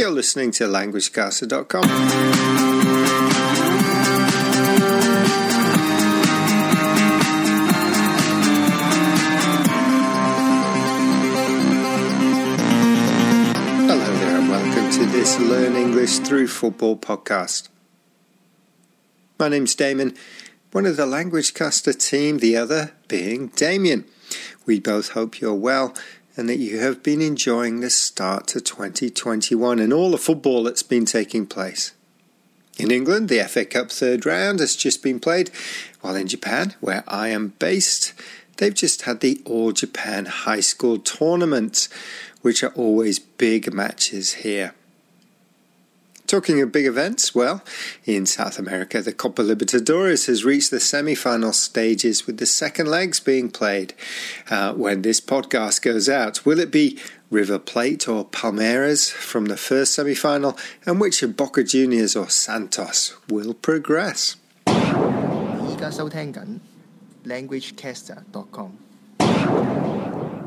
You're listening to LanguageCaster.com. Hello there and welcome to this Learn English Through Football podcast. My name's Damon, one of the Languagecaster team, the other being Damien. We both hope you're well and that you have been enjoying the start to 2021 and all the football that's been taking place. In England, the FA Cup third round has just been played, while in Japan, where I am based, they've just had the All Japan High School Tournament, which are always big matches here. Talking of big events, well, in South America, the Copa Libertadores has reached the semi final stages with the second legs being played. Uh, when this podcast goes out, will it be River Plate or Palmeiras from the first semi final, and which of Boca Juniors or Santos will progress? LanguageCaster.com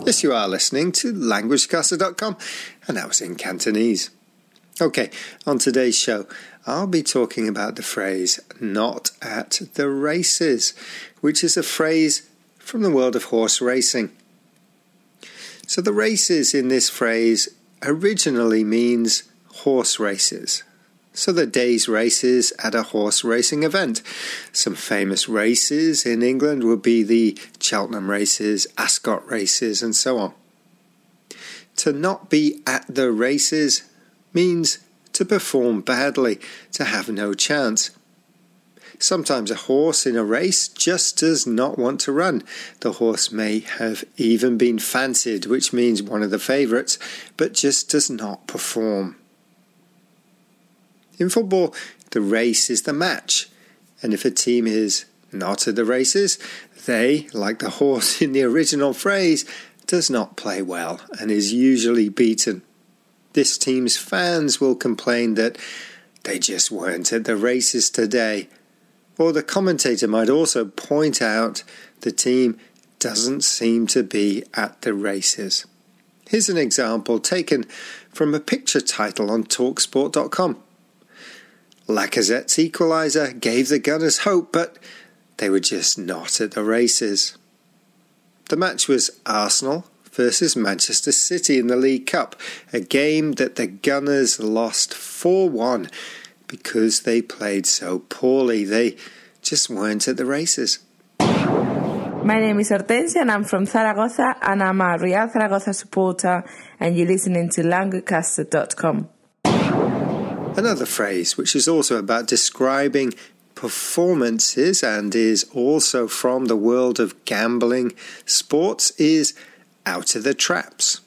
Yes, you are listening to LanguageCaster.com, and that was in Cantonese. Okay, on today's show, I'll be talking about the phrase not at the races, which is a phrase from the world of horse racing. So, the races in this phrase originally means horse races. So, the day's races at a horse racing event. Some famous races in England would be the Cheltenham races, Ascot races, and so on. To not be at the races means to perform badly, to have no chance. Sometimes a horse in a race just does not want to run. The horse may have even been fancied, which means one of the favourites, but just does not perform. In football, the race is the match, and if a team is not at the races, they, like the horse in the original phrase, does not play well and is usually beaten this team's fans will complain that they just weren't at the races today. Or the commentator might also point out the team doesn't seem to be at the races. Here's an example taken from a picture title on Talksport.com. Lacazette's equaliser gave the Gunners hope, but they were just not at the races. The match was Arsenal versus Manchester City in the League Cup, a game that the Gunners lost 4 1 because they played so poorly. They just weren't at the races. My name is Hortensia and I'm from Zaragoza and I'm a Real Zaragoza supporter and you're listening to languagecaster.com. Another phrase which is also about describing performances and is also from the world of gambling sports is out of the traps.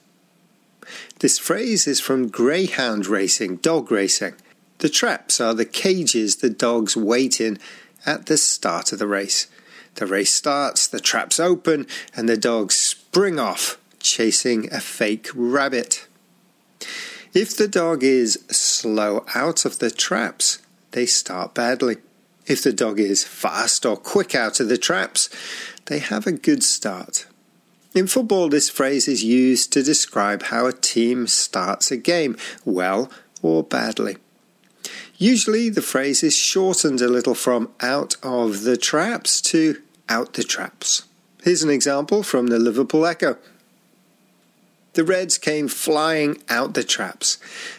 This phrase is from greyhound racing, dog racing. The traps are the cages the dogs wait in at the start of the race. The race starts, the traps open, and the dogs spring off, chasing a fake rabbit. If the dog is slow out of the traps, they start badly. If the dog is fast or quick out of the traps, they have a good start. In football, this phrase is used to describe how a team starts a game, well or badly. Usually, the phrase is shortened a little from out of the traps to out the traps. Here's an example from the Liverpool Echo. The Reds came flying out the traps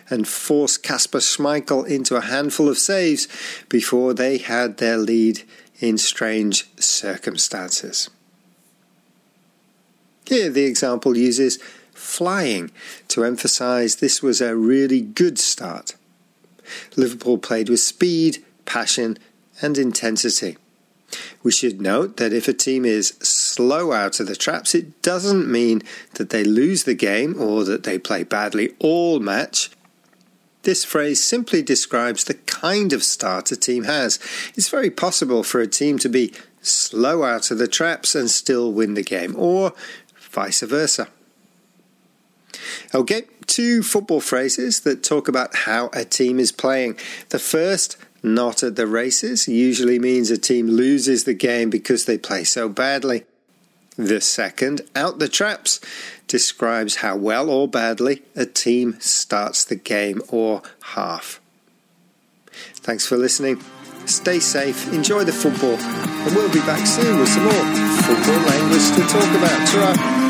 and forced Kasper Schmeichel into a handful of saves before they had their lead in strange circumstances. Here, the example uses flying to emphasise this was a really good start. Liverpool played with speed, passion, and intensity. We should note that if a team is slow out of the traps, it doesn't mean that they lose the game or that they play badly all match. This phrase simply describes the kind of start a team has. It's very possible for a team to be slow out of the traps and still win the game, or vice versa. I'll Okay, two football phrases that talk about how a team is playing. The first, not at the races, usually means a team loses the game because they play so badly. The second, out the traps, describes how well or badly a team starts the game or half. Thanks for listening. Stay safe, enjoy the football, and we'll be back soon with some more football language to talk about. ta